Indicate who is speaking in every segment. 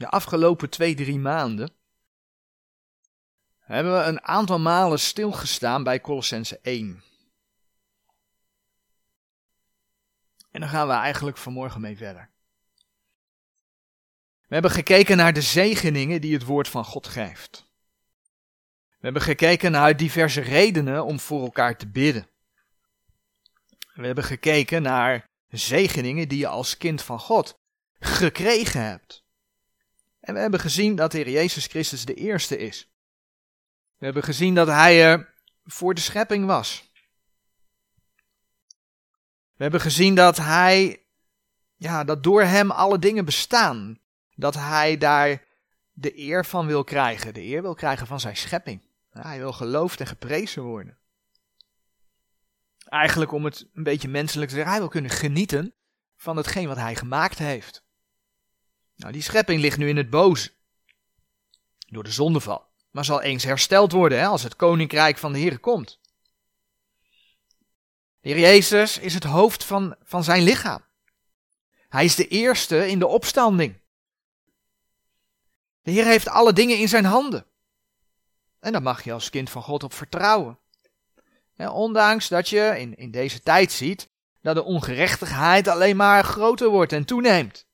Speaker 1: De afgelopen twee, drie maanden hebben we een aantal malen stilgestaan bij Colossense 1. En dan gaan we eigenlijk vanmorgen mee verder. We hebben gekeken naar de zegeningen die het woord van God geeft. We hebben gekeken naar diverse redenen om voor elkaar te bidden. We hebben gekeken naar zegeningen die je als kind van God gekregen hebt. En we hebben gezien dat de Heer Jezus Christus de eerste is. We hebben gezien dat Hij er voor de schepping was. We hebben gezien dat Hij, ja, dat door Hem alle dingen bestaan. Dat Hij daar de eer van wil krijgen, de eer wil krijgen van Zijn schepping. Hij wil geloofd en geprezen worden. Eigenlijk om het een beetje menselijk te zeggen, hij wil kunnen genieten van hetgeen wat hij gemaakt heeft. Nou, die schepping ligt nu in het boze. Door de zondeval. Maar zal eens hersteld worden hè, als het koninkrijk van de Heer komt. De Heer Jezus is het hoofd van, van zijn lichaam. Hij is de eerste in de opstanding. De Heer heeft alle dingen in zijn handen. En daar mag je als kind van God op vertrouwen. ondanks dat je in, in deze tijd ziet dat de ongerechtigheid alleen maar groter wordt en toeneemt.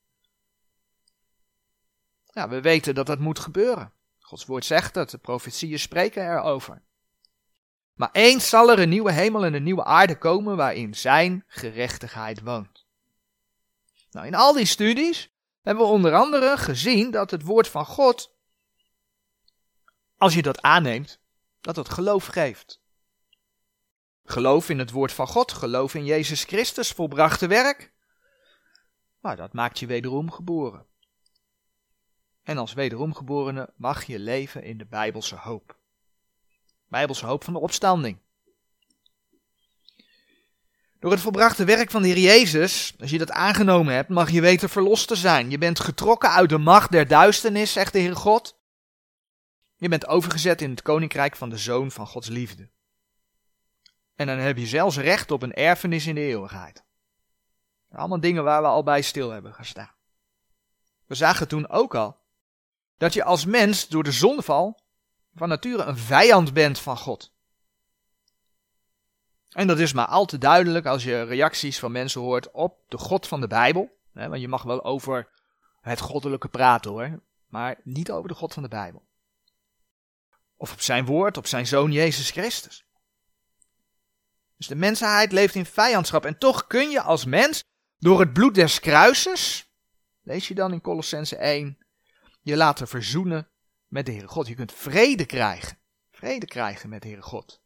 Speaker 1: Ja, we weten dat dat moet gebeuren. Gods woord zegt het, de profetieën spreken erover. Maar eens zal er een nieuwe hemel en een nieuwe aarde komen waarin zijn gerechtigheid woont. Nou, in al die studies hebben we onder andere gezien dat het woord van God als je dat aanneemt, dat het geloof geeft. Geloof in het woord van God, geloof in Jezus Christus, volbrachte werk. Maar dat maakt je wederom geboren. En als wederom geborene mag je leven in de Bijbelse hoop. Bijbelse hoop van de opstanding. Door het volbrachte werk van de Heer Jezus, als je dat aangenomen hebt, mag je weten verlost te zijn. Je bent getrokken uit de macht der duisternis, zegt de Heer God. Je bent overgezet in het koninkrijk van de zoon van Gods liefde. En dan heb je zelfs recht op een erfenis in de eeuwigheid. Allemaal dingen waar we al bij stil hebben gestaan. We zagen toen ook al dat je als mens door de zondeval van nature een vijand bent van God. En dat is maar al te duidelijk als je reacties van mensen hoort op de God van de Bijbel. Want je mag wel over het goddelijke praten hoor, maar niet over de God van de Bijbel. Of op zijn woord, op zijn zoon Jezus Christus. Dus de mensheid leeft in vijandschap. En toch kun je als mens door het bloed des kruises, lees je dan in Colossense 1, je laten verzoenen met de Heere God. Je kunt vrede krijgen. Vrede krijgen met de Heere God.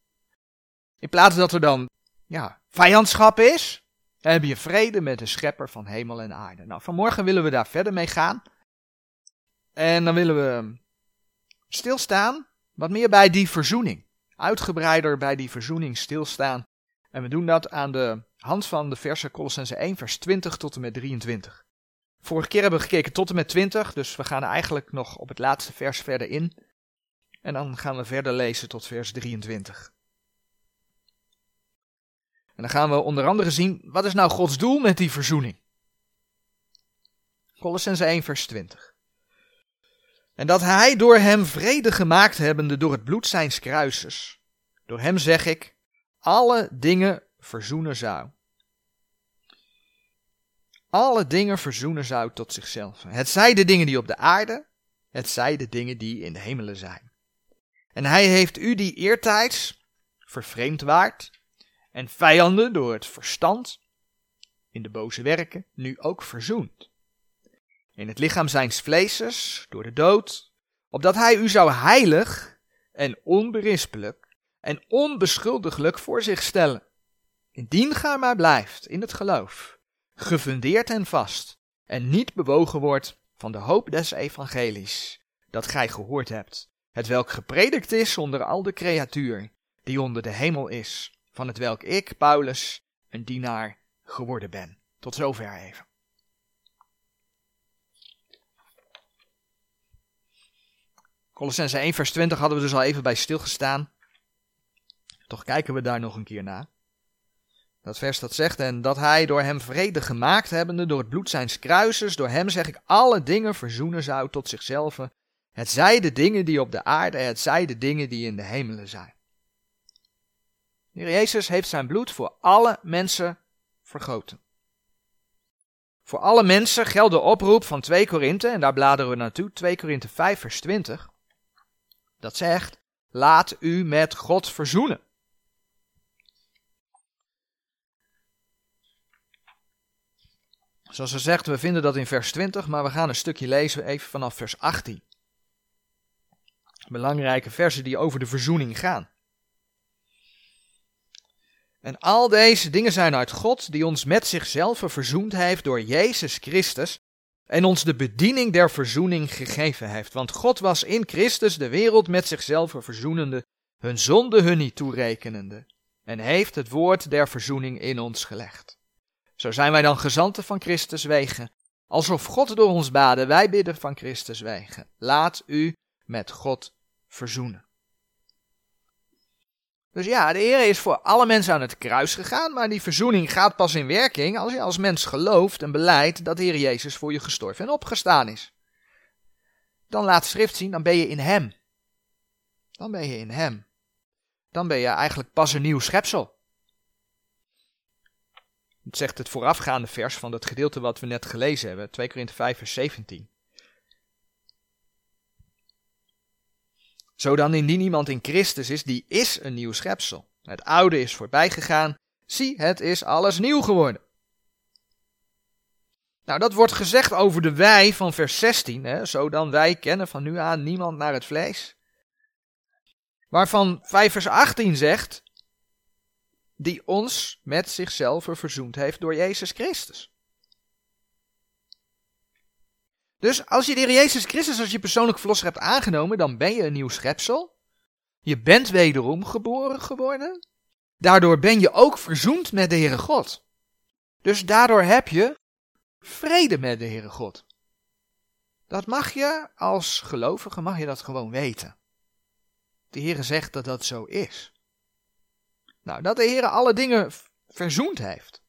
Speaker 1: In plaats dat er dan ja, vijandschap is, heb je vrede met de schepper van hemel en aarde. Nou, vanmorgen willen we daar verder mee gaan. En dan willen we stilstaan wat meer bij die verzoening. Uitgebreider bij die verzoening stilstaan. En we doen dat aan de hand van de versen Colossense 1 vers 20 tot en met 23. Vorige keer hebben we gekeken tot en met 20, dus we gaan eigenlijk nog op het laatste vers verder in. En dan gaan we verder lezen tot vers 23. En dan gaan we onder andere zien, wat is nou Gods doel met die verzoening? Colossense 1 vers 20. En dat hij door hem vrede gemaakt hebbende door het bloed zijns kruises. Door hem zeg ik, alle dingen verzoenen zou. Alle dingen verzoenen zou tot zichzelf. Het zij de dingen die op de aarde, het zij de dingen die in de hemelen zijn. En hij heeft u die eertijds vervreemd waard en vijanden door het verstand in de boze werken nu ook verzoend in het lichaam zijns vleeses door de dood, opdat hij u zou heilig en onberispelijk en onbeschuldiglijk voor zich stellen. Indien gij maar blijft in het geloof, gefundeerd en vast, en niet bewogen wordt van de hoop des evangelies, dat gij gehoord hebt, het welk gepredikt is onder al de creatuur, die onder de hemel is, van het welk ik, Paulus, een dienaar geworden ben. Tot zover even. Colossense 1 vers 20 hadden we dus al even bij stilgestaan. Toch kijken we daar nog een keer naar. Dat vers dat zegt, en dat hij door hem vrede gemaakt hebbende, door het bloed zijns kruises, door hem zeg ik alle dingen verzoenen zou tot zichzelf. Het zij de dingen die op de aarde, het zij de dingen die in de hemelen zijn. Jezus heeft zijn bloed voor alle mensen vergoten. Voor alle mensen geldt de oproep van 2 Korinthe, en daar bladeren we naartoe, 2 Korinthe 5 vers 20. Dat zegt, laat u met God verzoenen. Zoals ze zegt, we vinden dat in vers 20, maar we gaan een stukje lezen even vanaf vers 18. Belangrijke versen die over de verzoening gaan. En al deze dingen zijn uit God, die ons met zichzelf verzoend heeft door Jezus Christus en ons de bediening der verzoening gegeven heeft. Want God was in Christus de wereld met zichzelf verzoenende, hun zonde hun niet toerekenende, en heeft het woord der verzoening in ons gelegd. Zo zijn wij dan gezanten van Christus wegen, alsof God door ons baden, wij bidden van Christus wegen. Laat u met God verzoenen. Dus ja, de Heer is voor alle mensen aan het kruis gegaan, maar die verzoening gaat pas in werking als je als mens gelooft en beleidt dat de Heer Jezus voor je gestorven en opgestaan is. Dan laat schrift zien, dan ben je in Hem. Dan ben je in Hem. Dan ben je eigenlijk pas een nieuw schepsel. Het zegt het voorafgaande vers van het gedeelte wat we net gelezen hebben, 2 Korinthe 5 vers 17. Zo dan indien iemand in Christus is, die is een nieuw schepsel. Het oude is voorbij gegaan, zie, het is alles nieuw geworden. Nou, dat wordt gezegd over de wij van vers 16, hè, zo dan wij kennen van nu aan niemand naar het vlees. Waarvan 5 vers 18 zegt, die ons met zichzelf verzoend heeft door Jezus Christus. Dus als je de Heer Jezus Christus als je persoonlijke verlosser hebt aangenomen, dan ben je een nieuw schepsel. Je bent wederom geboren geworden. Daardoor ben je ook verzoend met de Heere God. Dus daardoor heb je vrede met de Heere God. Dat mag je als gelovige, mag je dat gewoon weten. De Heere zegt dat dat zo is. Nou, dat de Heer alle dingen verzoend heeft.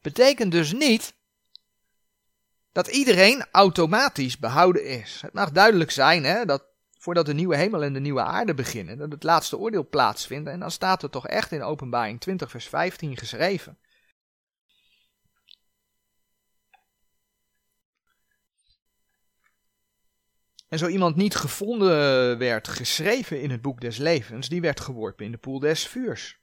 Speaker 1: Betekent dus niet dat iedereen automatisch behouden is. Het mag duidelijk zijn hè, dat voordat de nieuwe hemel en de nieuwe aarde beginnen, dat het laatste oordeel plaatsvindt. En dan staat er toch echt in Openbaring 20, vers 15 geschreven. En zo iemand niet gevonden werd, geschreven in het boek des levens, die werd geworpen in de poel des vuurs.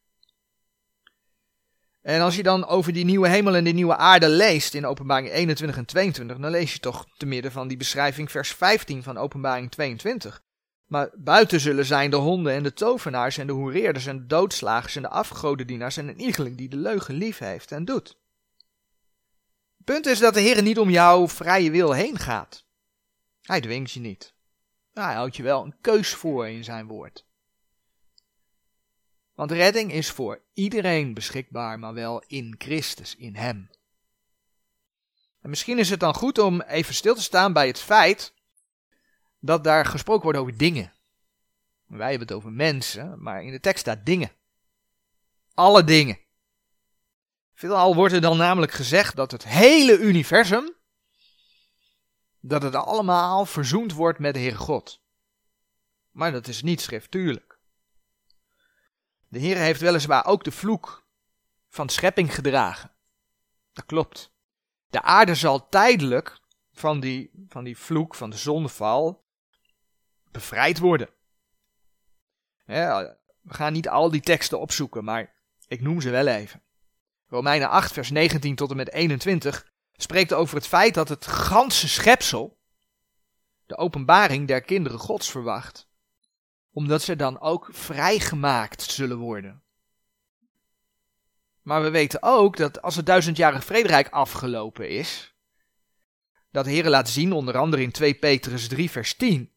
Speaker 1: En als je dan over die nieuwe hemel en die nieuwe aarde leest in openbaring 21 en 22, dan lees je toch te midden van die beschrijving vers 15 van openbaring 22. Maar buiten zullen zijn de honden en de tovenaars en de hoereerders en de doodslagers en de afgodendienaars en een iegelijk die de leugen lief heeft en doet. Het punt is dat de Heer niet om jouw vrije wil heen gaat. Hij dwingt je niet. Hij houdt je wel een keus voor in zijn woord. Want redding is voor iedereen beschikbaar, maar wel in Christus, in Hem. En misschien is het dan goed om even stil te staan bij het feit dat daar gesproken wordt over dingen. Wij hebben het over mensen, maar in de tekst staat dingen. Alle dingen. Veelal wordt er dan namelijk gezegd dat het hele universum, dat het allemaal verzoend wordt met de Heere God. Maar dat is niet schriftuurlijk. De Heer heeft weliswaar ook de vloek van schepping gedragen. Dat klopt. De aarde zal tijdelijk van die, van die vloek, van de zondeval, bevrijd worden. we gaan niet al die teksten opzoeken, maar ik noem ze wel even. Romeinen 8, vers 19 tot en met 21 spreekt over het feit dat het ganse schepsel de openbaring der kinderen Gods verwacht omdat ze dan ook vrijgemaakt zullen worden. Maar we weten ook dat als het duizendjarig vrederijk afgelopen is, dat de Heer laat zien, onder andere in 2 Petrus 3 vers 10,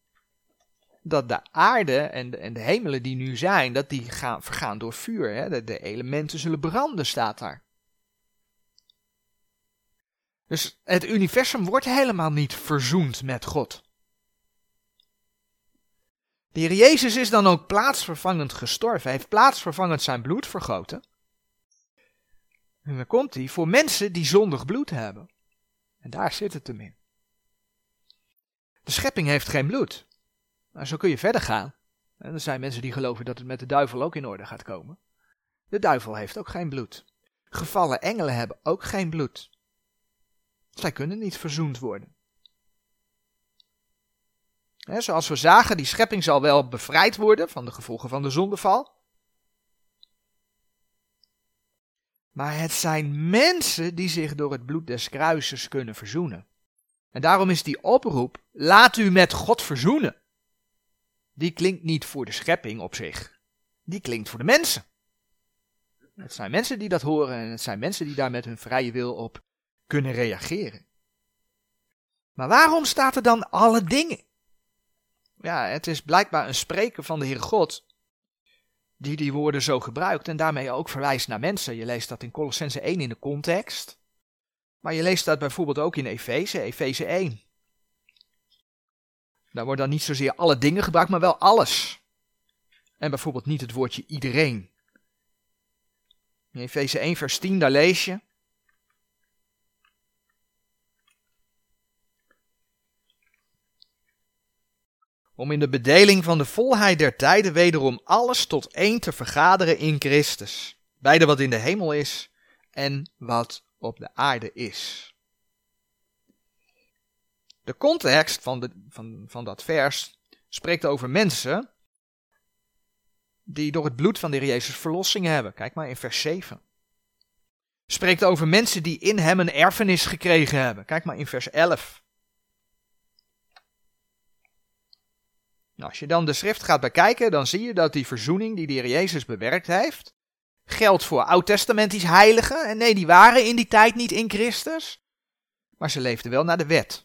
Speaker 1: dat de aarde en de, en de hemelen die nu zijn, dat die gaan, vergaan door vuur. Hè? De, de elementen zullen branden, staat daar. Dus het universum wordt helemaal niet verzoend met God. De Heer Jezus is dan ook plaatsvervangend gestorven. Hij heeft plaatsvervangend zijn bloed vergoten. En dan komt hij voor mensen die zondig bloed hebben. En daar zit het hem in. De schepping heeft geen bloed. Nou, zo kun je verder gaan. En er zijn mensen die geloven dat het met de duivel ook in orde gaat komen. De duivel heeft ook geen bloed. Gevallen engelen hebben ook geen bloed. Zij kunnen niet verzoend worden. zoals we zagen, die schepping zal wel bevrijd worden van de gevolgen van de zondeval. Maar het zijn mensen die zich door het bloed des kruises kunnen verzoenen. En daarom is die oproep, laat u met God verzoenen. Die klinkt niet voor de schepping op zich. Die klinkt voor de mensen. Het zijn mensen die dat horen en het zijn mensen die daar met hun vrije wil op kunnen reageren. Maar waarom staat er dan alle dingen? Ja, het is blijkbaar een spreken van de Heere God die die woorden zo gebruikt en daarmee ook verwijst naar mensen. Je leest dat in Colossense 1 in de context, maar je leest dat bijvoorbeeld ook in Efeze, Efeze 1. Daar wordt dan niet zozeer alle dingen gebruikt, maar wel alles. En bijvoorbeeld niet het woordje iedereen. In Efeze 1 vers 10, daar lees je. Om in de bedeling van de volheid der tijden wederom alles tot één te vergaderen in Christus. Beide wat in de hemel is en wat op de aarde is. De context van, de, van, van dat vers spreekt over mensen die door het bloed van de Heer Jezus verlossing hebben. Kijk maar in vers 7. Spreekt over mensen die in hem een erfenis gekregen hebben. Kijk maar in vers 11. Als je dan de schrift gaat bekijken, dan zie je dat die verzoening die de Heer Jezus bewerkt heeft, geldt voor oud-testamentisch heiligen. En nee, die waren in die tijd niet in Christus, maar ze leefden wel naar de wet.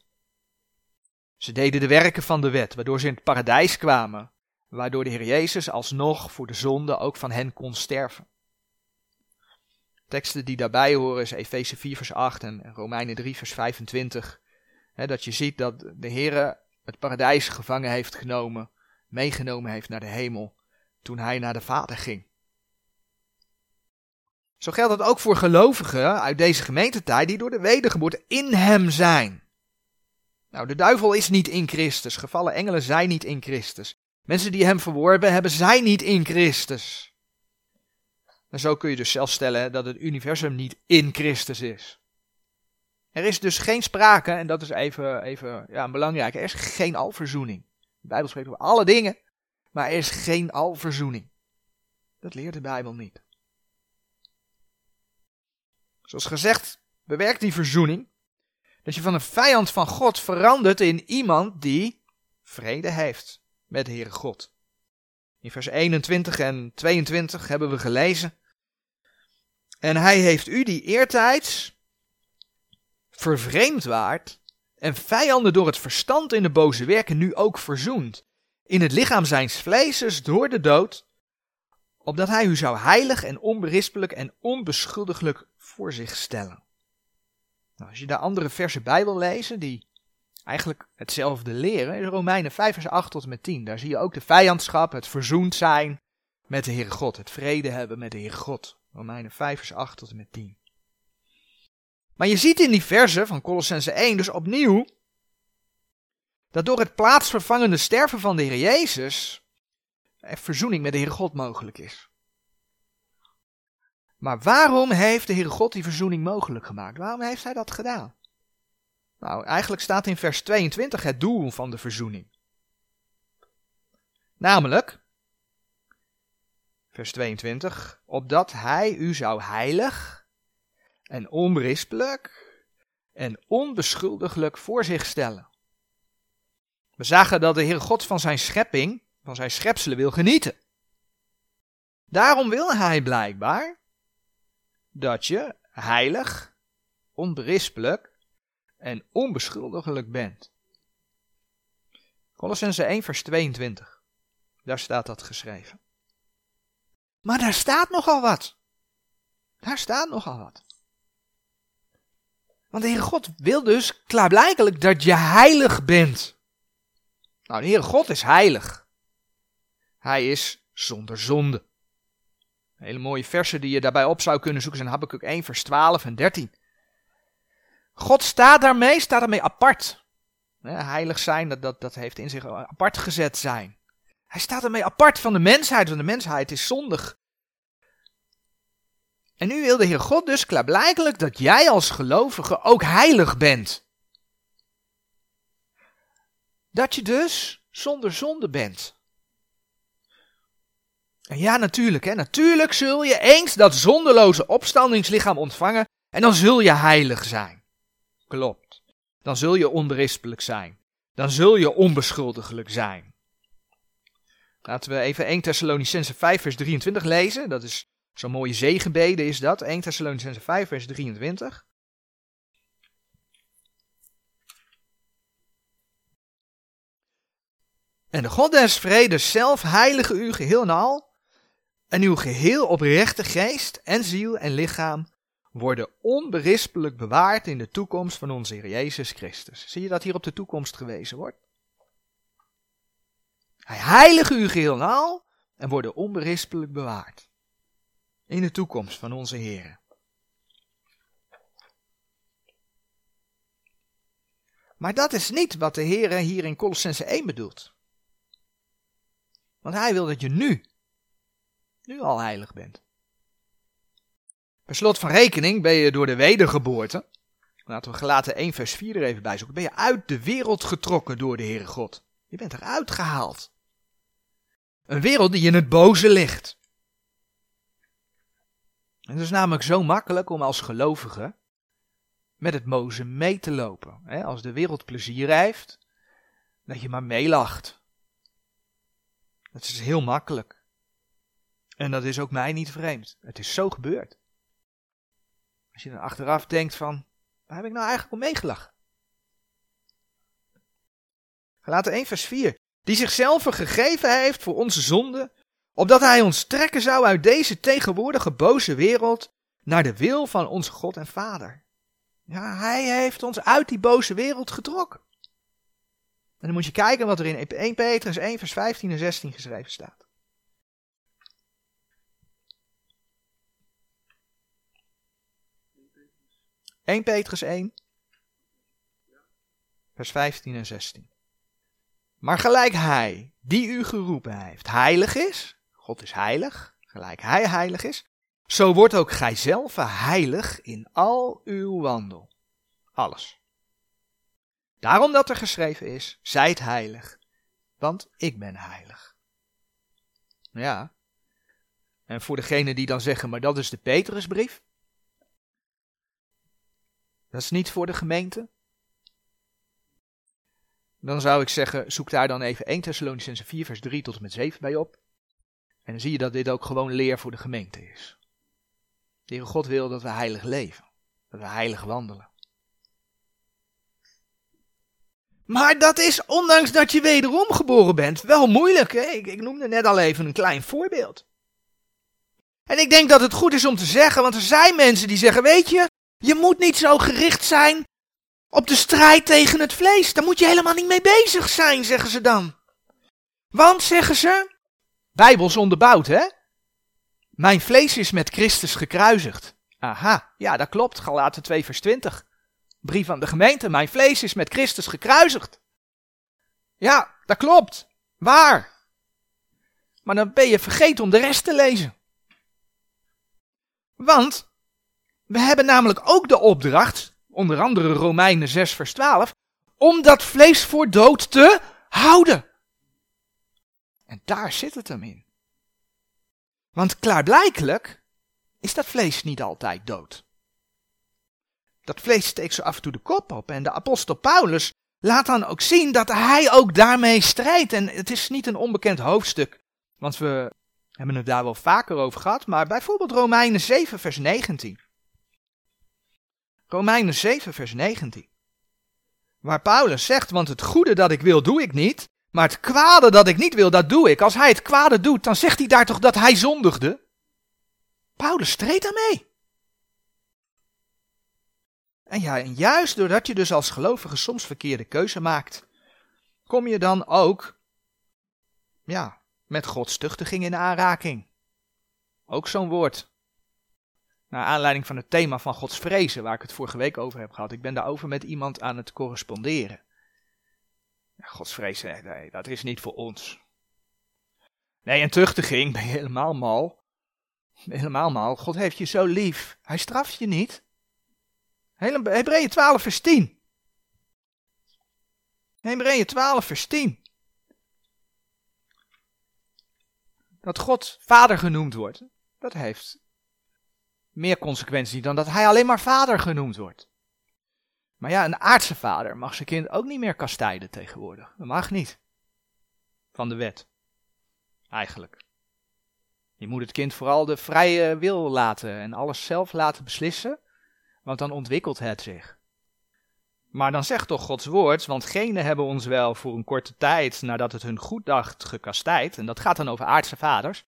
Speaker 1: Ze deden de werken van de wet, waardoor ze in het paradijs kwamen, waardoor de Heer Jezus alsnog voor de zonde ook van hen kon sterven. Teksten die daarbij horen is Efeze 4 vers 8 en Romeinen 3 vers 25. dat je ziet dat de Heer het paradijs gevangen heeft genomen, meegenomen heeft naar de hemel, toen hij naar de Vader ging. Zo geldt dat ook voor gelovigen uit deze gemeentetijd die door de wedergeboorte in hem zijn. Nou, de duivel is niet in Christus, gevallen engelen zijn niet in Christus. Mensen die hem verworven hebben, zijn niet in Christus. En zo kun je dus zelf stellen dat het universum niet in Christus is. Er is dus geen sprake, en dat is even, even ja, belangrijk, er is geen alverzoening. De Bijbel spreekt over alle dingen, maar er is geen alverzoening. Dat leert de Bijbel niet. Zoals gezegd, bewerkt die verzoening dat je van een vijand van God verandert in iemand die vrede heeft met de Heere God. In vers 21 en 22 hebben we gelezen. En hij heeft u die eertijds vervreemd waart en vijanden door het verstand in de boze werken nu ook verzoend, in het lichaam zijns vleeses door de dood, opdat hij u zou heilig en onberispelijk en onbeschuldiglijk voor zich stellen. Nou, als je daar andere versen bij wil lezen, die eigenlijk hetzelfde leren, in Romeinen 5 vers 8 tot en met 10, daar zie je ook de vijandschap, het verzoend zijn met de Heere God, het vrede hebben met de Heere God. Romeinen 5 vers 8 tot en met 10. Maar je ziet in die verse van Colossense 1 dus opnieuw dat door het plaatsvervangende sterven van de Heer Jezus er verzoening met de Heere God mogelijk is. Maar waarom heeft de Heere God die verzoening mogelijk gemaakt? Waarom heeft hij dat gedaan? Nou, eigenlijk staat in vers 22 het doel van de verzoening. Namelijk, vers 22, opdat hij u zou heilig en onberispelijk en onbeschuldiglijk voor zich stellen. We zagen dat de Heer God van zijn schepping, van zijn schepselen wil genieten. Daarom wil hij blijkbaar dat je heilig, onberispelijk en onbeschuldigelijk bent. Colossense 1 vers 22. Daar staat dat geschreven. Maar daar staat nogal wat. Daar staat nogal wat. Want de Heere God wil dus klaarblijkelijk dat je heilig bent. Nou, de Heere God is heilig. Hij is zonder zonde. Hele mooie versen die je daarbij op zou kunnen zoeken zijn Habakkuk 1 vers 12 en 13. God staat daarmee, staat daarmee apart. Heilig zijn, dat, dat, dat heeft in zich apart gezet zijn. Hij staat ermee apart van de mensheid, want de mensheid is zondig. En nu wil de Heer God dus klaarblijkelijk dat jij als gelovige ook heilig bent. Dat je dus zonder zonde bent. En ja, natuurlijk, hè, natuurlijk zul je eens dat zonderloze opstandingslichaam ontvangen en dan zul je heilig zijn. Klopt. Dan zul je onberispelijk zijn. Dan zul je onbeschuldigelijk zijn. Laten we even 1 Thessalonicense 5 vers 23 lezen. Dat is zo'n mooie zegenbede is dat. 1 Thessalonicense 5 vers 23. En de God des vredes zelf heilige u geheel en al. En uw geheel oprechte geest en ziel en lichaam worden onberispelijk bewaard in de toekomst van onze Heer Jezus Christus. Zie je dat hier op de toekomst gewezen wordt? Hij heilige u geheel en al en worden onberispelijk bewaard. In de toekomst van onze Heer. Maar dat is niet wat de Heer hier in Colossense 1 bedoelt. Want hij wil dat je nu, nu al heilig bent. Per slot van rekening ben je door de wedergeboorte, laten we gelaten 1 vers 4 er even bij zoeken, ben je uit de wereld getrokken door de Heere God. Je bent eruit gehaald. Een wereld die in het boze ligt. Het is namelijk zo makkelijk om als gelovige met het boze mee te lopen. Als de wereld plezier heeft, dat je maar meelacht. Dat is heel makkelijk. En dat is ook mij niet vreemd. Het is zo gebeurd. Als je dan achteraf denkt van, waar heb ik nou eigenlijk om meegelachen? Gelaten 1 vers 4. Die zichzelf gegeven heeft voor onze zonde, opdat hij ons trekken zou uit deze tegenwoordige boze wereld naar de wil van onze God en Vader. Ja, hij heeft ons uit die boze wereld getrokken. En dan moet je kijken wat er in 1 Petrus 1 vers 15 en 16 geschreven staat. 1 Petrus 1, vers 15 en 16. Maar gelijk hij, die u geroepen heeft, heilig is, God is heilig, gelijk hij heilig is, zo wordt ook gijzelf heilig in al uw wandel. Alles. Daarom dat er geschreven is, zijt heilig, want ik ben heilig. Ja. En voor degenen die dan zeggen, maar dat is de Petrusbrief. Dat is niet voor de gemeente. Dan zou ik zeggen, zoek daar dan even 1 Thessalonicense 4 vers 3 tot en met 7 bij op. En dan zie je dat dit ook gewoon leer voor de gemeente is. De God wil dat we heilig leven. Dat we heilig wandelen. Maar dat is, ondanks dat je wederom geboren bent, wel moeilijk. Hè? Ik, ik noemde net al even een klein voorbeeld. En ik denk dat het goed is om te zeggen, want er zijn mensen die zeggen, weet je, je moet niet zo gericht zijn op de strijd tegen het vlees. Daar moet je helemaal niet mee bezig zijn, zeggen ze dan. Want, zeggen ze, bijbels onderbouwd, hè? Mijn vlees is met Christus gekruisigd. Aha, ja, dat klopt. Galaten 2 vers 20. Brief van de gemeente, mijn vlees is met Christus gekruisigd. Ja, dat klopt. Waar? Maar dan ben je vergeten om de rest te lezen. Want we hebben namelijk ook de opdracht, onder andere Romeinen 6 vers 12, om dat vlees voor dood te houden. En daar zit het hem in. Want klaarblijkelijk is dat vlees niet altijd dood. Dat vlees steekt zo af en toe de kop op. En de apostel Paulus laat dan ook zien dat hij ook daarmee strijdt. En het is niet een onbekend hoofdstuk. Want we hebben het daar wel vaker over gehad. Maar bijvoorbeeld Romeinen 7 vers 19. Romeinen 7, vers 19. Waar Paulus zegt, want het goede dat ik wil, doe ik niet, maar het kwade dat ik niet wil, dat doe ik. Als hij het kwade doet, dan zegt hij daar toch dat hij zondigde? Paulus streed daarmee. En ja, en juist doordat je dus als gelovige soms verkeerde keuze maakt, kom je dan ook, ja, met Gods tuchtiging in aanraking. Ook zo'n woord. Naar aanleiding van het thema van Gods vrezen, waar ik het vorige week over heb gehad. Ik ben daarover met iemand aan het corresponderen. Gods vrezen, nee, dat is niet voor ons. Nee, en tuchtiging, ben je helemaal mal. Helemaal mal. God heeft je zo lief. Hij straft je niet. Hebreeën 12 vers 10. Hebreeën 12 vers 10. Dat God vader genoemd wordt, dat heeft meer consequenties dan dat hij alleen maar vader genoemd wordt. Maar ja, een aardse vader mag zijn kind ook niet meer kastijden tegenwoordig. Dat mag niet. Van de wet. Eigenlijk. Je moet het kind vooral de vrije wil laten en alles zelf laten beslissen, want dan ontwikkelt het zich. Maar dan zegt toch Gods woord, want genen hebben ons wel voor een korte tijd nadat het hun goed dacht gekastijd, en dat gaat dan over aardse vaders.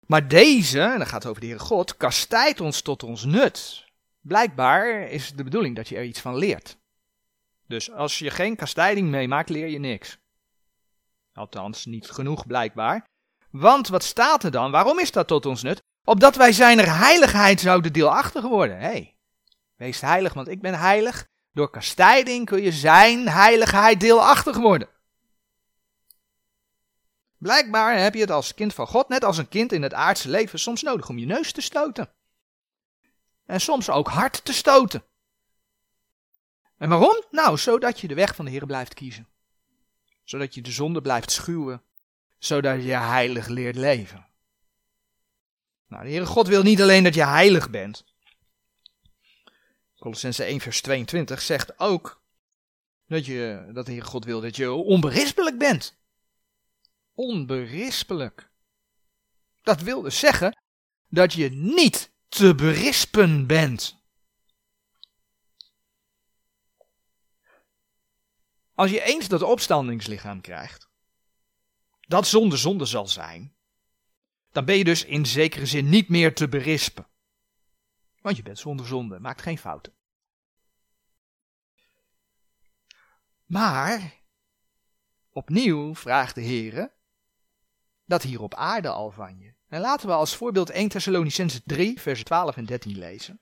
Speaker 1: Maar deze, en dat gaat over de Heere God, kastijdt ons tot ons nut. Blijkbaar is het de bedoeling dat je er iets van leert. Dus als je geen kastijding meemaakt, leer je niks. Althans, niet genoeg blijkbaar. Want wat staat er dan? Waarom is dat tot ons nut? Opdat wij zijn heiligheid zouden deelachtig worden. Hé, hey, wees heilig, want ik ben heilig. Door kastijding kun je zijn heiligheid deelachtig worden. Blijkbaar heb je het als kind van God, net als een kind in het aardse leven, soms nodig om je neus te stoten. En soms ook hard te stoten. En waarom? Nou, zodat je de weg van de Heer blijft kiezen. Zodat je de zonde blijft schuwen. Zodat je heilig leert leven. Nou, de Heere God wil niet alleen dat je heilig bent. Colossense 1 vers 22 zegt ook dat, je, dat de Heere God wil dat je onberispelijk bent. Onberispelijk. Dat wil dus zeggen dat je niet te berispen bent. Als je eens dat opstandingslichaam krijgt, dat zonder zonde zal zijn, dan ben je dus in zekere zin niet meer te berispen. Want je bent zonder zonde, maakt geen fouten. Maar, opnieuw vraagt de Heer dat hier op aarde al van je. En laten we als voorbeeld 1 Thessalonicense 3, vers 12 en 13 lezen.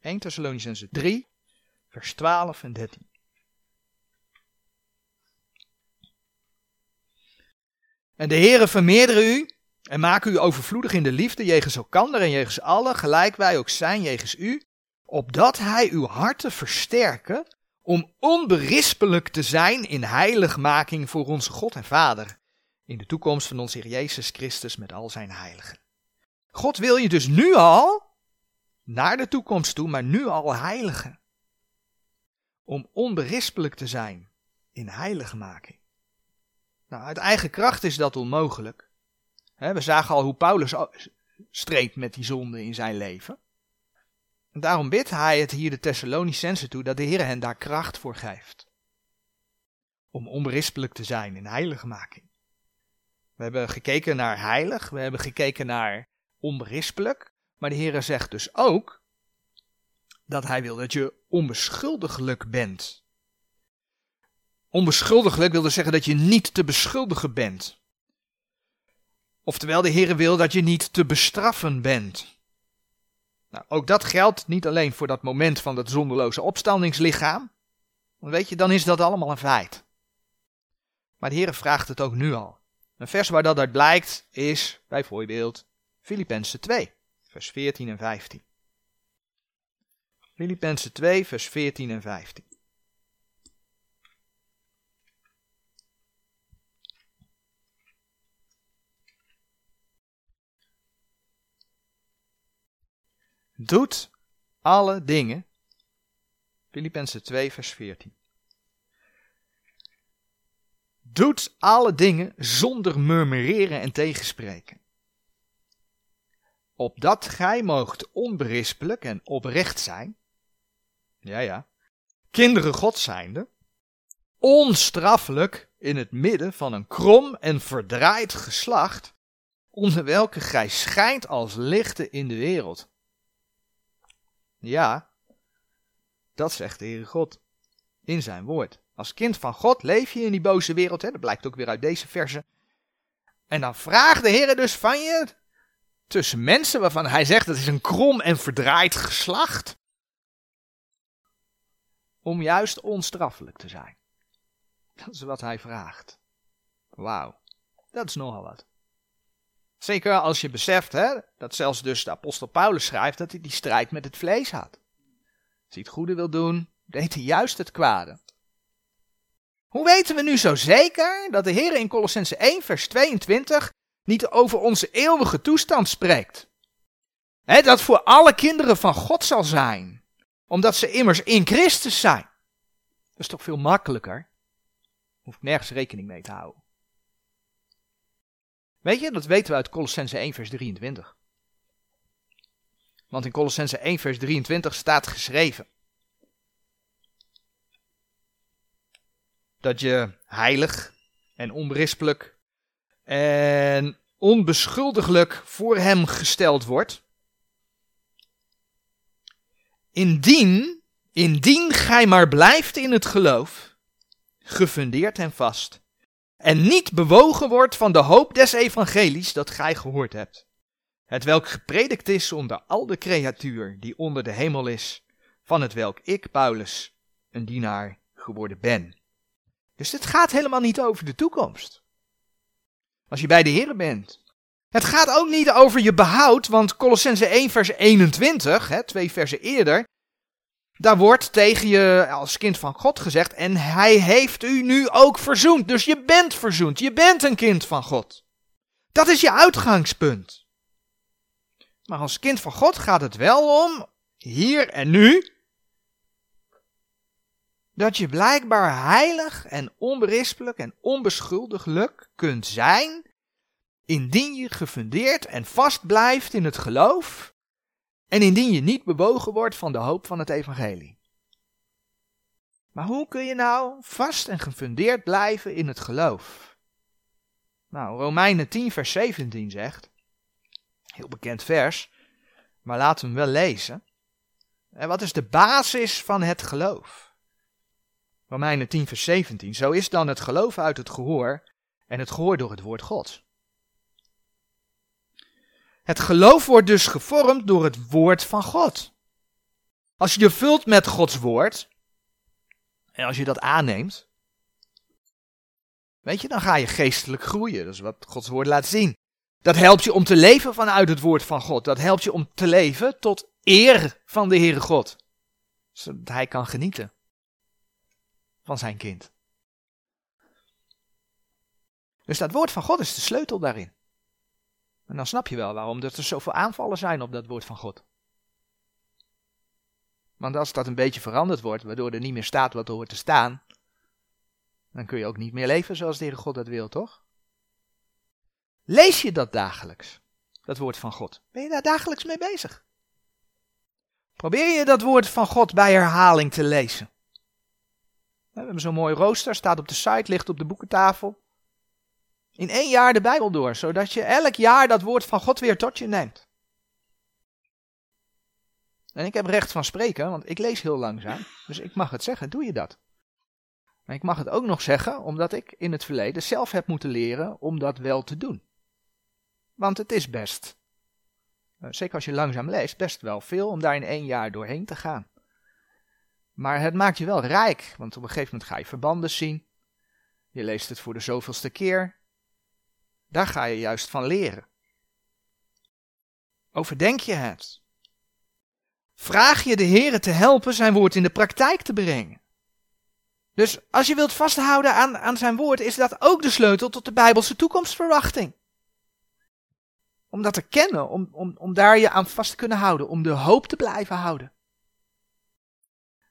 Speaker 1: 1 Thessalonicense 3, vers 12 en 13. En de Heere vermeerdere u en maak u overvloedig in de liefde jegens elkander en jegens allen, gelijk wij ook zijn jegens u, opdat hij uw harten versterken om onberispelijk te zijn in heiligmaking voor onze God en Vader, in de toekomst van onze Heer Jezus Christus met al zijn heiligen. God wil je dus nu al, naar de toekomst toe, maar nu al heiligen. Om onberispelijk te zijn in heiligmaking. Nou, uit eigen kracht is dat onmogelijk. we zagen al hoe Paulus streed met die zonde in zijn leven. En daarom bidt hij het hier de Thessalonicensen toe dat de Heer hen daar kracht voor geeft. Om onberispelijk te zijn in heiligmaking. We hebben gekeken naar heilig, we hebben gekeken naar onberispelijk. Maar de Heer zegt dus ook dat hij wil dat je onbeschuldigelijk bent. Onbeschuldigelijk wil dus zeggen dat je niet te beschuldigen bent. Oftewel, de Heer wil dat je niet te bestraffen bent. Nou, ook dat geldt niet alleen voor dat moment van dat zonderloze opstandingslichaam. Want weet je, dan is dat allemaal een feit. Maar de Heer vraagt het ook nu al. Een vers waar dat uit blijkt is bijvoorbeeld Filippenzen 2, vers 14 en 15. Filippenzen 2, vers 14 en 15. Doet alle dingen. Filippenzen 2, vers 14. Doet alle dingen zonder murmureren en tegenspreken. Opdat gij moogt onberispelijk en oprecht zijn. Ja, ja. Kinderen God zijnde. Onstraffelijk in het midden van een krom en verdraaid geslacht. Onder welke gij schijnt als lichten in de wereld. Ja, dat zegt de Heere God in zijn woord. Als kind van God leef je in die boze wereld, hè? dat blijkt ook weer uit deze verse. En dan vraagt de Heer dus van je tussen mensen waarvan hij zegt dat is een krom en verdraaid geslacht, om juist onstraffelijk te zijn. Dat is wat hij vraagt. Wauw, dat is nogal wat. Zeker als je beseft hè, dat zelfs dus de apostel Paulus schrijft dat hij die strijd met het vlees had. Als hij het goede wil doen, deed hij juist het kwade. Hoe weten we nu zo zeker dat de Heer in Colossense 1 vers 22 niet over onze eeuwige toestand spreekt? Dat voor alle kinderen van God zal zijn, omdat ze immers in Christus zijn. Dat is toch veel makkelijker? Hoef ik nergens rekening mee te houden. Weet je, dat weten we uit Colossense 1 vers 23. Want in Colossense 1 vers 23 staat geschreven dat je heilig en onberispelijk en onbeschuldiglijk voor hem gesteld wordt. Indien, indien gij maar blijft in het geloof, gefundeerd en vast, en niet bewogen wordt van de hoop des evangelies dat gij gehoord hebt, het welk gepredikt is onder al de creatuur die onder de hemel is, van het welk ik, Paulus, een dienaar geworden ben. Dus het gaat helemaal niet over de toekomst. Als je bij de Heer bent. Het gaat ook niet over je behoud, want Colossense 1 vers 21, hè, twee versen eerder, daar wordt tegen je als kind van God gezegd, en hij heeft u nu ook verzoend. Dus je bent verzoend, je bent een kind van God. Dat is je uitgangspunt. Maar als kind van God gaat het wel om, hier en nu, dat je blijkbaar heilig en onberispelijk en onbeschuldiglijk kunt zijn, indien je gefundeerd en vast blijft in het geloof en indien je niet bewogen wordt van de hoop van het evangelie. Maar hoe kun je nou vast en gefundeerd blijven in het geloof? Nou, Romeinen 10 vers 17 zegt, heel bekend vers, maar laten we hem wel lezen. En wat is de basis van het geloof? Romeinen 10, vers 17. Zo is dan het geloof uit het gehoor en het gehoor door het woord God. Het geloof wordt dus gevormd door het woord van God. Als je je vult met Gods woord, en als je dat aanneemt, weet je, dan ga je geestelijk groeien. Dat is wat Gods woord laat zien. Dat helpt je om te leven vanuit het woord van God. Dat helpt je om te leven tot eer van de Heere God. Zodat hij kan genieten van zijn kind. Dus dat woord van God is de sleutel daarin. En dan snap je wel waarom er zoveel aanvallen zijn op dat woord van God. Want als dat een beetje veranderd wordt, waardoor er niet meer staat wat er hoort te staan, dan kun je ook niet meer leven zoals de Heere God dat wil, toch? Lees je dat dagelijks, dat woord van God? Ben je daar dagelijks mee bezig? Probeer je dat woord van God bij herhaling te lezen? We hebben zo'n mooi rooster, staat op de site, ligt op de boekentafel. In één jaar de Bijbel door, zodat je elk jaar dat woord van God weer tot je neemt. En ik heb recht van spreken, want ik lees heel langzaam, dus ik mag het zeggen, doe je dat. Maar ik mag het ook nog zeggen, omdat ik in het verleden zelf heb moeten leren om dat wel te doen. Want het is best, eh, zeker als je langzaam leest, best wel veel om daar in één jaar doorheen te gaan. Maar het maakt je wel rijk, want op een gegeven moment ga je verbanden zien. Je leest het voor de zoveelste keer. Daar ga je juist van leren. Overdenk je het. Vraag je de Heer te helpen zijn woord in de praktijk te brengen. Dus als je wilt vasthouden aan, aan zijn woord, is dat ook de sleutel tot de Bijbelse toekomstverwachting. Om dat te kennen, om, om, om daar je aan vast te kunnen houden, om de hoop te blijven houden.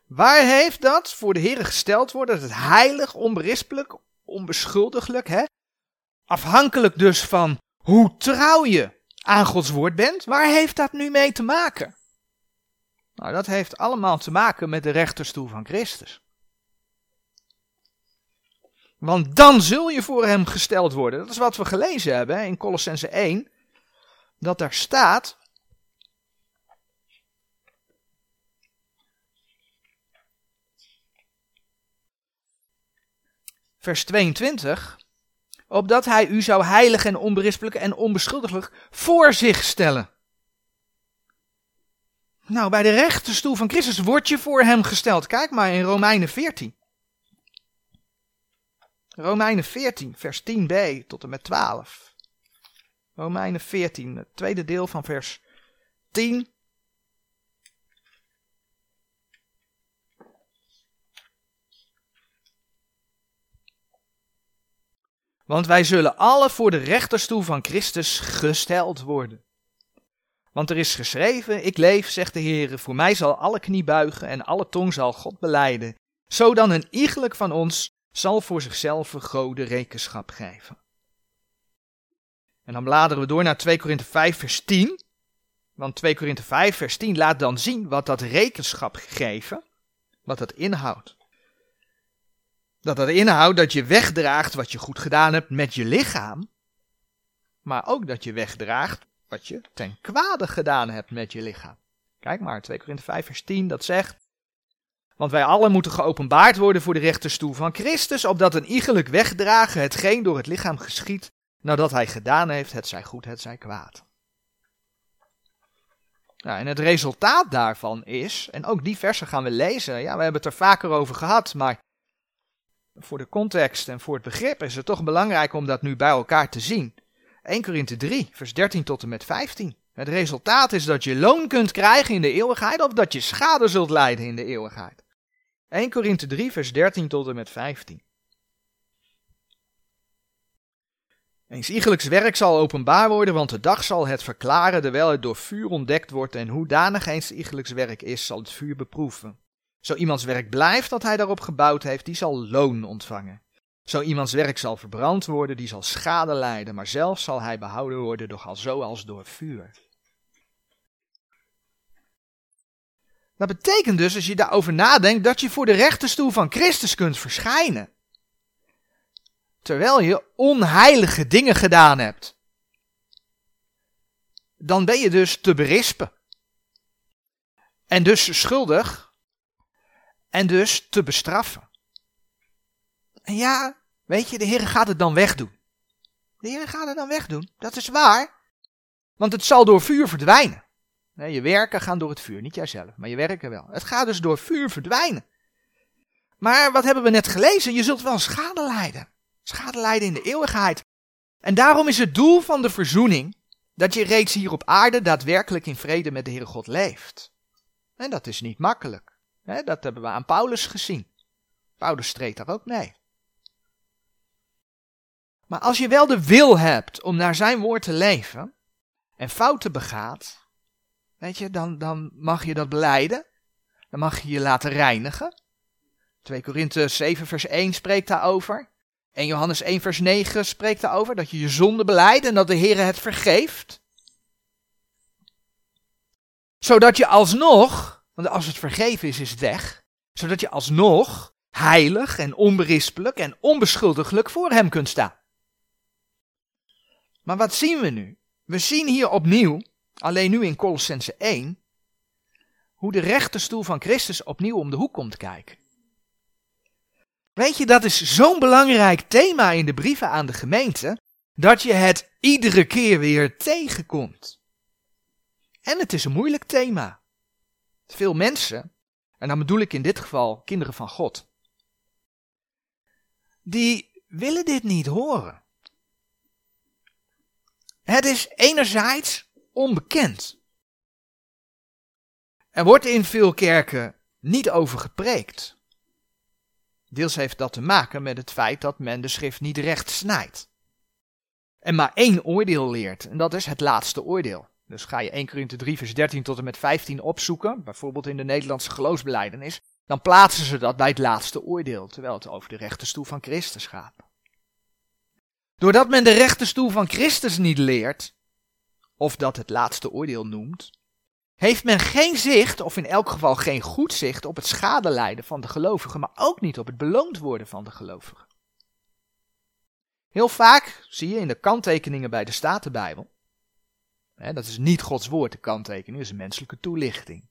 Speaker 1: Waar heeft dat voor de Heer gesteld worden? Dat het heilig, onberispelijk, onbeschuldiglijk, hè? Afhankelijk dus van hoe trouw je aan Gods woord bent. Waar heeft dat nu mee te maken? Nou, dat heeft allemaal te maken met de rechterstoel van Christus. Want dan zul je voor hem gesteld worden. Dat is wat we gelezen hebben in Colossense 1. Dat daar staat vers 22. opdat hij u zou heilig en onberispelijk en onbeschuldiglijk voor zich stellen. Nou, bij de rechterstoel van Christus word je voor hem gesteld. Kijk maar in Romeinen 14. Romeinen 14, vers 10b tot en met 12. Romeinen 14, het tweede deel van vers 10 Want wij zullen alle voor de rechterstoel van Christus gesteld worden. Want er is geschreven, ik leef, zegt de Heer, voor mij zal alle knie buigen en alle tong zal God beleiden. Zodan een iegelijk van ons zal voor zichzelf gode rekenschap geven. En dan bladeren we door naar 2 Korinthe 5 vers 10. Want 2 Korinthe 5 vers 10 laat dan zien wat dat rekenschap geven, wat dat inhoudt. Dat dat inhoudt dat je wegdraagt wat je goed gedaan hebt met je lichaam, maar ook dat je wegdraagt wat je ten kwade gedaan hebt met je lichaam. Kijk maar, 2 Korinthe 5 vers 10, dat zegt, want wij allen moeten geopenbaard worden voor de rechterstoel van Christus, opdat een iegelijk wegdragen hetgeen door het lichaam geschiet, nadat hij gedaan heeft, het zij goed, het zij kwaad. Nou, en het resultaat daarvan is, en ook die versen gaan we lezen, ja, we hebben het er vaker over gehad, maar voor de context en voor het begrip is het toch belangrijk om dat nu bij elkaar te zien. 1 Korinthe 3, vers 13 tot en met 15. Het resultaat is dat je loon kunt krijgen in de eeuwigheid of dat je schade zult lijden in de eeuwigheid. 1 Korinthe 3, vers 13 tot en met 15. Eens iegelijks werk zal openbaar worden, want de dag zal het verklaren, terwijl het door vuur ontdekt wordt, en hoedanig eens iegelijks werk is, zal het vuur beproeven. Zo iemands werk blijft dat hij daarop gebouwd heeft, die zal loon ontvangen. Zo iemands werk zal verbrand worden, die zal schade lijden, maar zelf zal hij behouden worden, doch al zo als door vuur. Dat betekent dus, als je daarover nadenkt, dat je voor de rechterstoel van Christus kunt verschijnen. Terwijl je onheilige dingen gedaan hebt. Dan ben je dus te berispen. En dus schuldig. En dus te bestraffen. En ja, weet je, de Heer gaat het dan wegdoen. De Heer gaat het dan wegdoen. Dat is waar. Want het zal door vuur verdwijnen. Je werken gaan door het vuur, niet jijzelf, maar je werken wel. Het gaat dus door vuur verdwijnen. Maar wat hebben we net gelezen? Je zult wel schade lijden. Schade lijden in de eeuwigheid. En daarom is het doel van de verzoening dat je reeds hier op aarde daadwerkelijk in vrede met de Heere God leeft. En dat is niet makkelijk. Dat hebben we aan Paulus gezien. Paulus streed daar ook mee. Maar als je wel de wil hebt om naar zijn woord te leven en fouten begaat, weet je, dan, dan mag je dat beleiden. Dan mag je je laten reinigen. 2 Korinthe 7 vers 1 spreekt daarover. En Johannes 1 vers 9 spreekt daarover dat je je zonde beleidt en dat de Heer het vergeeft. Zodat je alsnog, want als het vergeven is, is het weg. Zodat je alsnog heilig en onberispelijk en onbeschuldiglijk voor hem kunt staan. Maar wat zien we nu? We zien hier opnieuw Alleen nu in Colossense 1, hoe de rechterstoel van Christus opnieuw om de hoek komt kijken. Weet je, dat is zo'n belangrijk thema in de brieven aan de gemeente, dat je het iedere keer weer tegenkomt. En het is een moeilijk thema. Veel mensen, en dan bedoel ik in dit geval kinderen van God, die willen dit niet horen. Het is enerzijds onbekend. Er wordt in veel kerken niet over gepreekt. Deels heeft dat te maken met het feit dat men de schrift niet recht snijdt. En maar één oordeel leert, en dat is het laatste oordeel. Dus ga je 1 Korinthe 3 vers 13 tot en met 15 opzoeken, bijvoorbeeld in de Nederlandse geloofsbeleidenis, dan plaatsen ze dat bij het laatste oordeel, terwijl het over de rechterstoel van Christus gaat. Doordat men de rechterstoel van Christus niet leert, of dat het laatste oordeel noemt, heeft men geen zicht, of in elk geval geen goed zicht, op het schadelijden van de gelovigen, maar ook niet op het beloond worden van de gelovigen. Heel vaak zie je in de kanttekeningen bij de Statenbijbel, dat is niet Gods woord, de kanttekening, dat is een menselijke toelichting.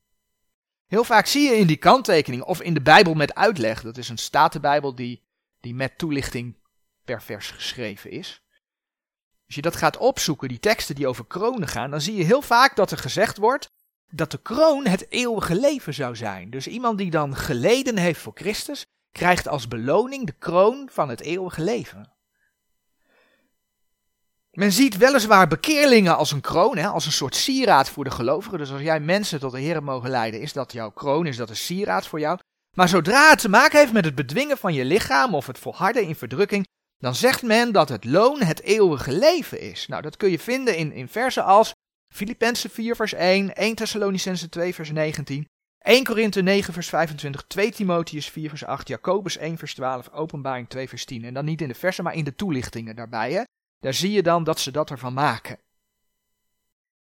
Speaker 1: Heel vaak zie je in die kanttekening, of in de Bijbel met uitleg, dat is een Statenbijbel die, die met toelichting per vers geschreven is. Als je dat gaat opzoeken, die teksten die over kronen gaan, dan zie je heel vaak dat er gezegd wordt dat de kroon het eeuwige leven zou zijn. Dus iemand die dan geleden heeft voor Christus, krijgt als beloning de kroon van het eeuwige leven. Men ziet weliswaar bekeerlingen als een kroon, hè, als een soort sieraad voor de gelovigen. Dus als jij mensen tot de Heer mogen leiden, is dat jouw kroon, is dat een sieraad voor jou. Maar zodra het te maken heeft met het bedwingen van je lichaam of het volharden in verdrukking, dan zegt men dat het loon het eeuwige leven is. Nou, dat kun je vinden in, in versen als Filippenzen 4 vers 1, 1 Thessalonicense 2 vers 19, 1 Korinthe 9 vers 25, 2 Timotheus 4 vers 8, Jacobus 1 vers 12, Openbaring 2 vers 10. En dan niet in de versen, maar in de toelichtingen daarbij. Daar zie je dan dat ze dat ervan maken.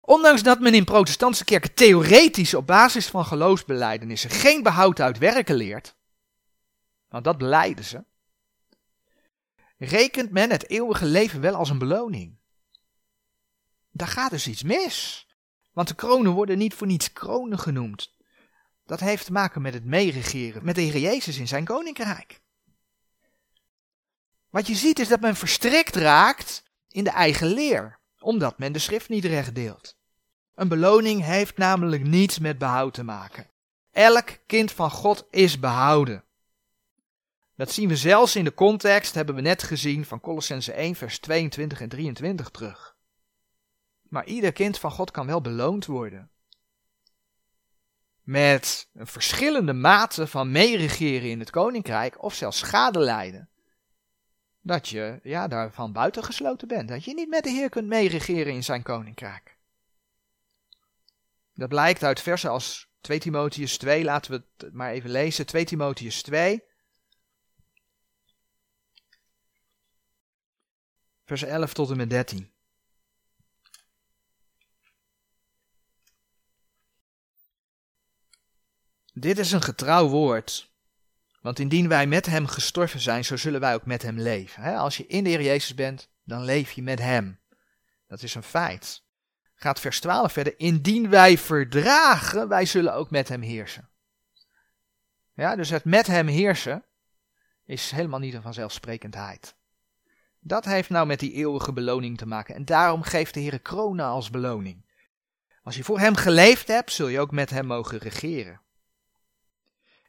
Speaker 1: Ondanks dat men in protestantse kerken theoretisch op basis van geloofsbelijdenissen geen behoud uit werken leert, want dat beleiden ze, rekent men het eeuwige leven wel als een beloning. Daar gaat dus iets mis. Want de kronen worden niet voor niets kronen genoemd. Dat heeft te maken met het meeregeren, met de Heer Jezus in zijn koninkrijk. Wat je ziet is dat men verstrikt raakt in de eigen leer, omdat men de schrift niet recht deelt. Een beloning heeft namelijk niets met behoud te maken. Elk kind van God is behouden. Dat zien we zelfs in de context, hebben we net gezien, van Colossense 1, vers 22 en 23 terug. Maar ieder kind van God kan wel beloond worden. Met een verschillende mate van meeregeren in het koninkrijk of zelfs schade lijden. Dat je ja, daarvan buitengesloten bent. Dat je niet met de Heer kunt meeregeren in zijn koninkrijk. Dat blijkt uit versen als 2 Timotheus 2, laten we het maar even lezen. 2 Timotheus 2. Vers 11 tot en met 13. Dit is een getrouw woord. Want indien wij met hem gestorven zijn, zo zullen wij ook met hem leven. Als je in de Heer Jezus bent, dan leef je met hem. Dat is een feit. Gaat vers 12 verder. Indien wij verdragen, wij zullen ook met hem heersen. Ja, dus het met hem heersen is helemaal niet een vanzelfsprekendheid. Dat heeft nou met die eeuwige beloning te maken. En daarom geeft de Heer kronen als beloning. Als je voor hem geleefd hebt, zul je ook met hem mogen regeren.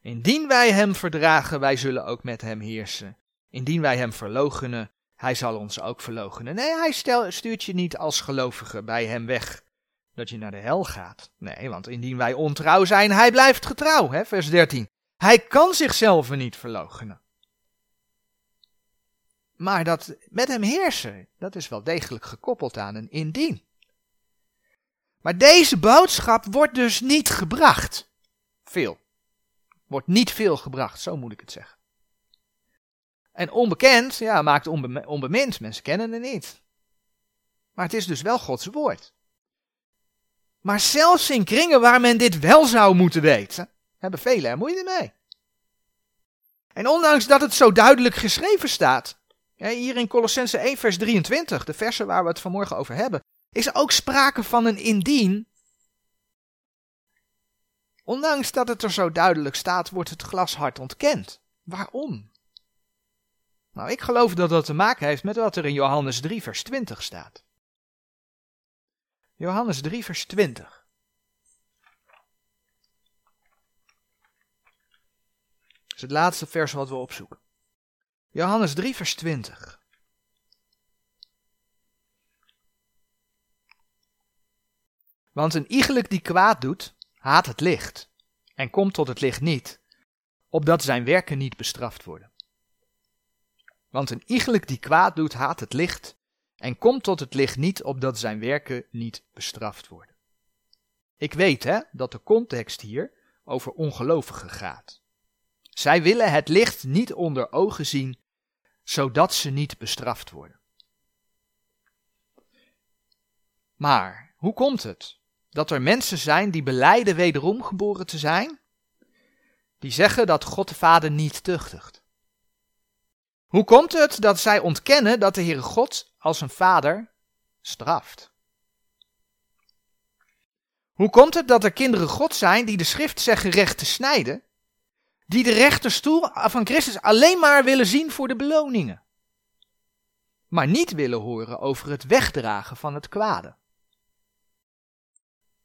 Speaker 1: Indien wij hem verdragen, wij zullen ook met hem heersen. Indien wij hem verloochenen, hij zal ons ook verloochenen. Nee, hij stuurt je niet als gelovige bij hem weg, dat je naar de hel gaat. Nee, want indien wij ontrouw zijn, hij blijft getrouw, hè, vers 13. Hij kan zichzelf niet verloochenen. Maar dat met hem heersen, dat is wel degelijk gekoppeld aan een indien. Maar deze boodschap wordt dus niet gebracht. Veel. Wordt niet veel gebracht, zo moet ik het zeggen. En onbekend, ja, maakt onbe onbemind. Mensen kennen het niet. Maar het is dus wel Gods woord. Maar zelfs in kringen waar men dit wel zou moeten weten, hebben velen er moeite mee. En ondanks dat het zo duidelijk geschreven staat, hier in Colossense 1 vers 23, de versen waar we het vanmorgen over hebben, is er ook sprake van een indien Ondanks dat het er zo duidelijk staat, wordt het glashard ontkend. Waarom? Nou, ik geloof dat dat te maken heeft met wat er in Johannes 3, vers 20 staat. Johannes 3, vers 20. Dat is het laatste vers wat we opzoeken. Johannes 3, vers 20. Want een iegelijk die kwaad doet, haat het licht en komt tot het licht niet, opdat zijn werken niet bestraft worden. Want een iegelijk die kwaad doet, haat het licht en komt tot het licht niet, opdat zijn werken niet bestraft worden. Ik weet hè, dat de context hier over ongelovigen gaat. Zij willen het licht niet onder ogen zien, zodat ze niet bestraft worden. Maar hoe komt het dat er mensen zijn die beleiden wederom geboren te zijn, die zeggen dat God de Vader niet tuchtigt. Hoe komt het dat zij ontkennen dat de Heere God als een vader straft? Hoe komt het dat er kinderen God zijn die de schrift zeggen recht te snijden, die de rechterstoel van Christus alleen maar willen zien voor de beloningen? maar niet willen horen over het wegdragen van het kwade.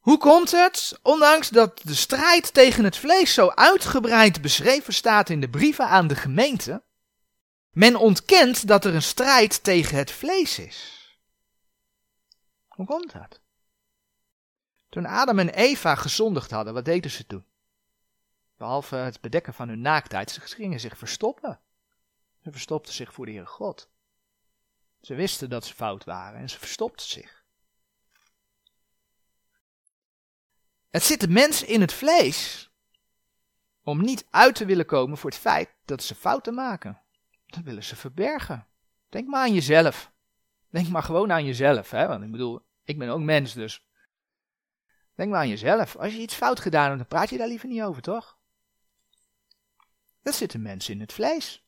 Speaker 1: Hoe komt het, ondanks dat de strijd tegen het vlees zo uitgebreid beschreven staat in de brieven aan de gemeente, men ontkent dat er een strijd tegen het vlees is? Hoe komt dat? Toen Adam en Eva gezondigd hadden, wat deden ze toen? Behalve het bedekken van hun naaktheid, ze gingen zich verstoppen. Ze verstopten zich voor de Heere God. Ze wisten dat ze fout waren en ze verstopten zich. Het zit de mens in het vlees om niet uit te willen komen voor het feit dat ze fouten maken. Dat willen ze verbergen. Denk maar aan jezelf. Denk maar gewoon aan jezelf. Hè? Want ik bedoel, ik ben ook mens dus. Denk maar aan jezelf. Als je iets fout gedaan hebt, dan praat je daar liever niet over, toch? Dat zit de mens in het vlees.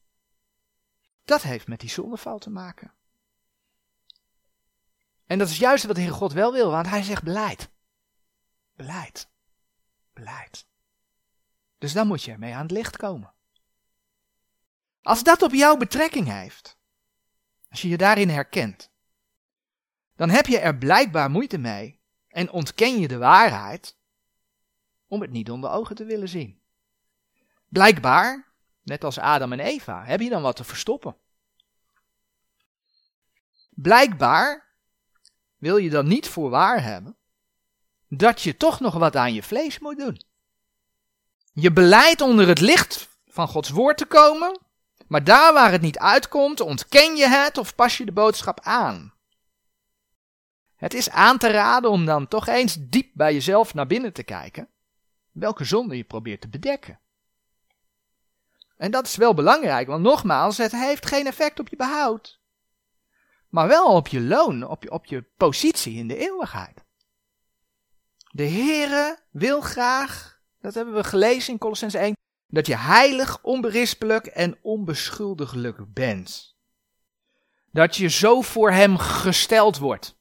Speaker 1: Dat heeft met die zondeval te maken. En dat is juist wat de Heer God wel wil, want hij zegt beleid. Beleid. Beleid. Dus dan moet je ermee aan het licht komen. Als dat op jou betrekking heeft, als je je daarin herkent, dan heb je er blijkbaar moeite mee en ontken je de waarheid om het niet onder ogen te willen zien. Blijkbaar, net als Adam en Eva, heb je dan wat te verstoppen. Blijkbaar wil je dan niet voor waar hebben dat je toch nog wat aan je vlees moet doen. Je beleidt onder het licht van Gods woord te komen, maar daar waar het niet uitkomt, ontken je het of pas je de boodschap aan. Het is aan te raden om dan toch eens diep bij jezelf naar binnen te kijken, welke zonde je probeert te bedekken. En dat is wel belangrijk, want nogmaals, het heeft geen effect op je behoud, maar wel op je loon, op je, op je positie in de eeuwigheid. De Heere wil graag, dat hebben we gelezen in Colossens 1, dat je heilig, onberispelijk en onbeschuldiglijk bent. Dat je zo voor Hem gesteld wordt.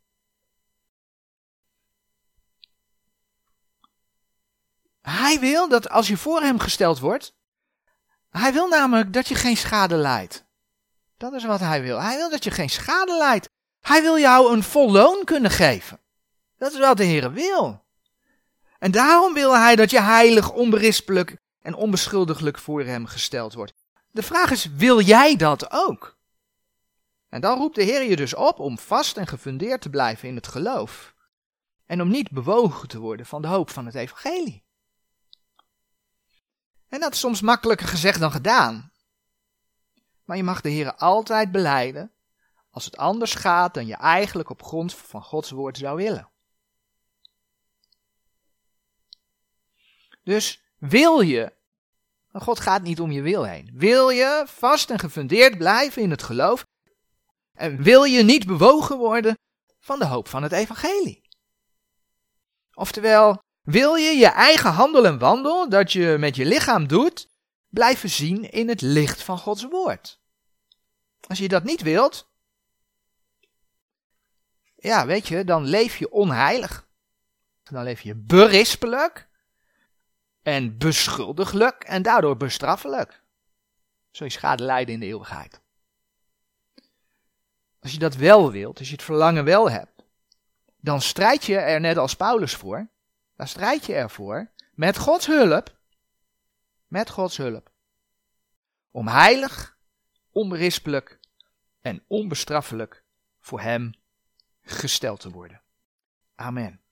Speaker 1: Hij wil dat als je voor Hem gesteld wordt, Hij wil namelijk dat je geen schade leidt. Dat is wat Hij wil. Hij wil dat je geen schade leidt. Hij wil jou een vol loon kunnen geven. Dat is wat de Heer wil. En daarom wil hij dat je heilig, onberispelijk en onbeschuldiglijk voor hem gesteld wordt. De vraag is, wil jij dat ook? En dan roept de Heer je dus op om vast en gefundeerd te blijven in het geloof. En om niet bewogen te worden van de hoop van het evangelie. En dat is soms makkelijker gezegd dan gedaan. Maar je mag de Heer altijd beleiden als het anders gaat dan je eigenlijk op grond van Gods woord zou willen. Dus wil je, God gaat niet om je wil heen, wil je vast en gefundeerd blijven in het geloof en wil je niet bewogen worden van de hoop van het evangelie. Oftewel, wil je je eigen handel en wandel dat je met je lichaam doet, blijven zien in het licht van Gods woord. Als je dat niet wilt, ja, weet je, dan leef je onheilig. Dan leef je berispelijk en beschuldiglijk en daardoor bestraffelijk. Zul je schade lijden in de eeuwigheid. Als je dat wel wilt, als je het verlangen wel hebt, dan strijd je er net als Paulus voor. Dan strijd je ervoor met Gods hulp. Met Gods hulp. Om heilig, onberispelijk en onbestraffelijk voor Hem gesteld te worden. Amen.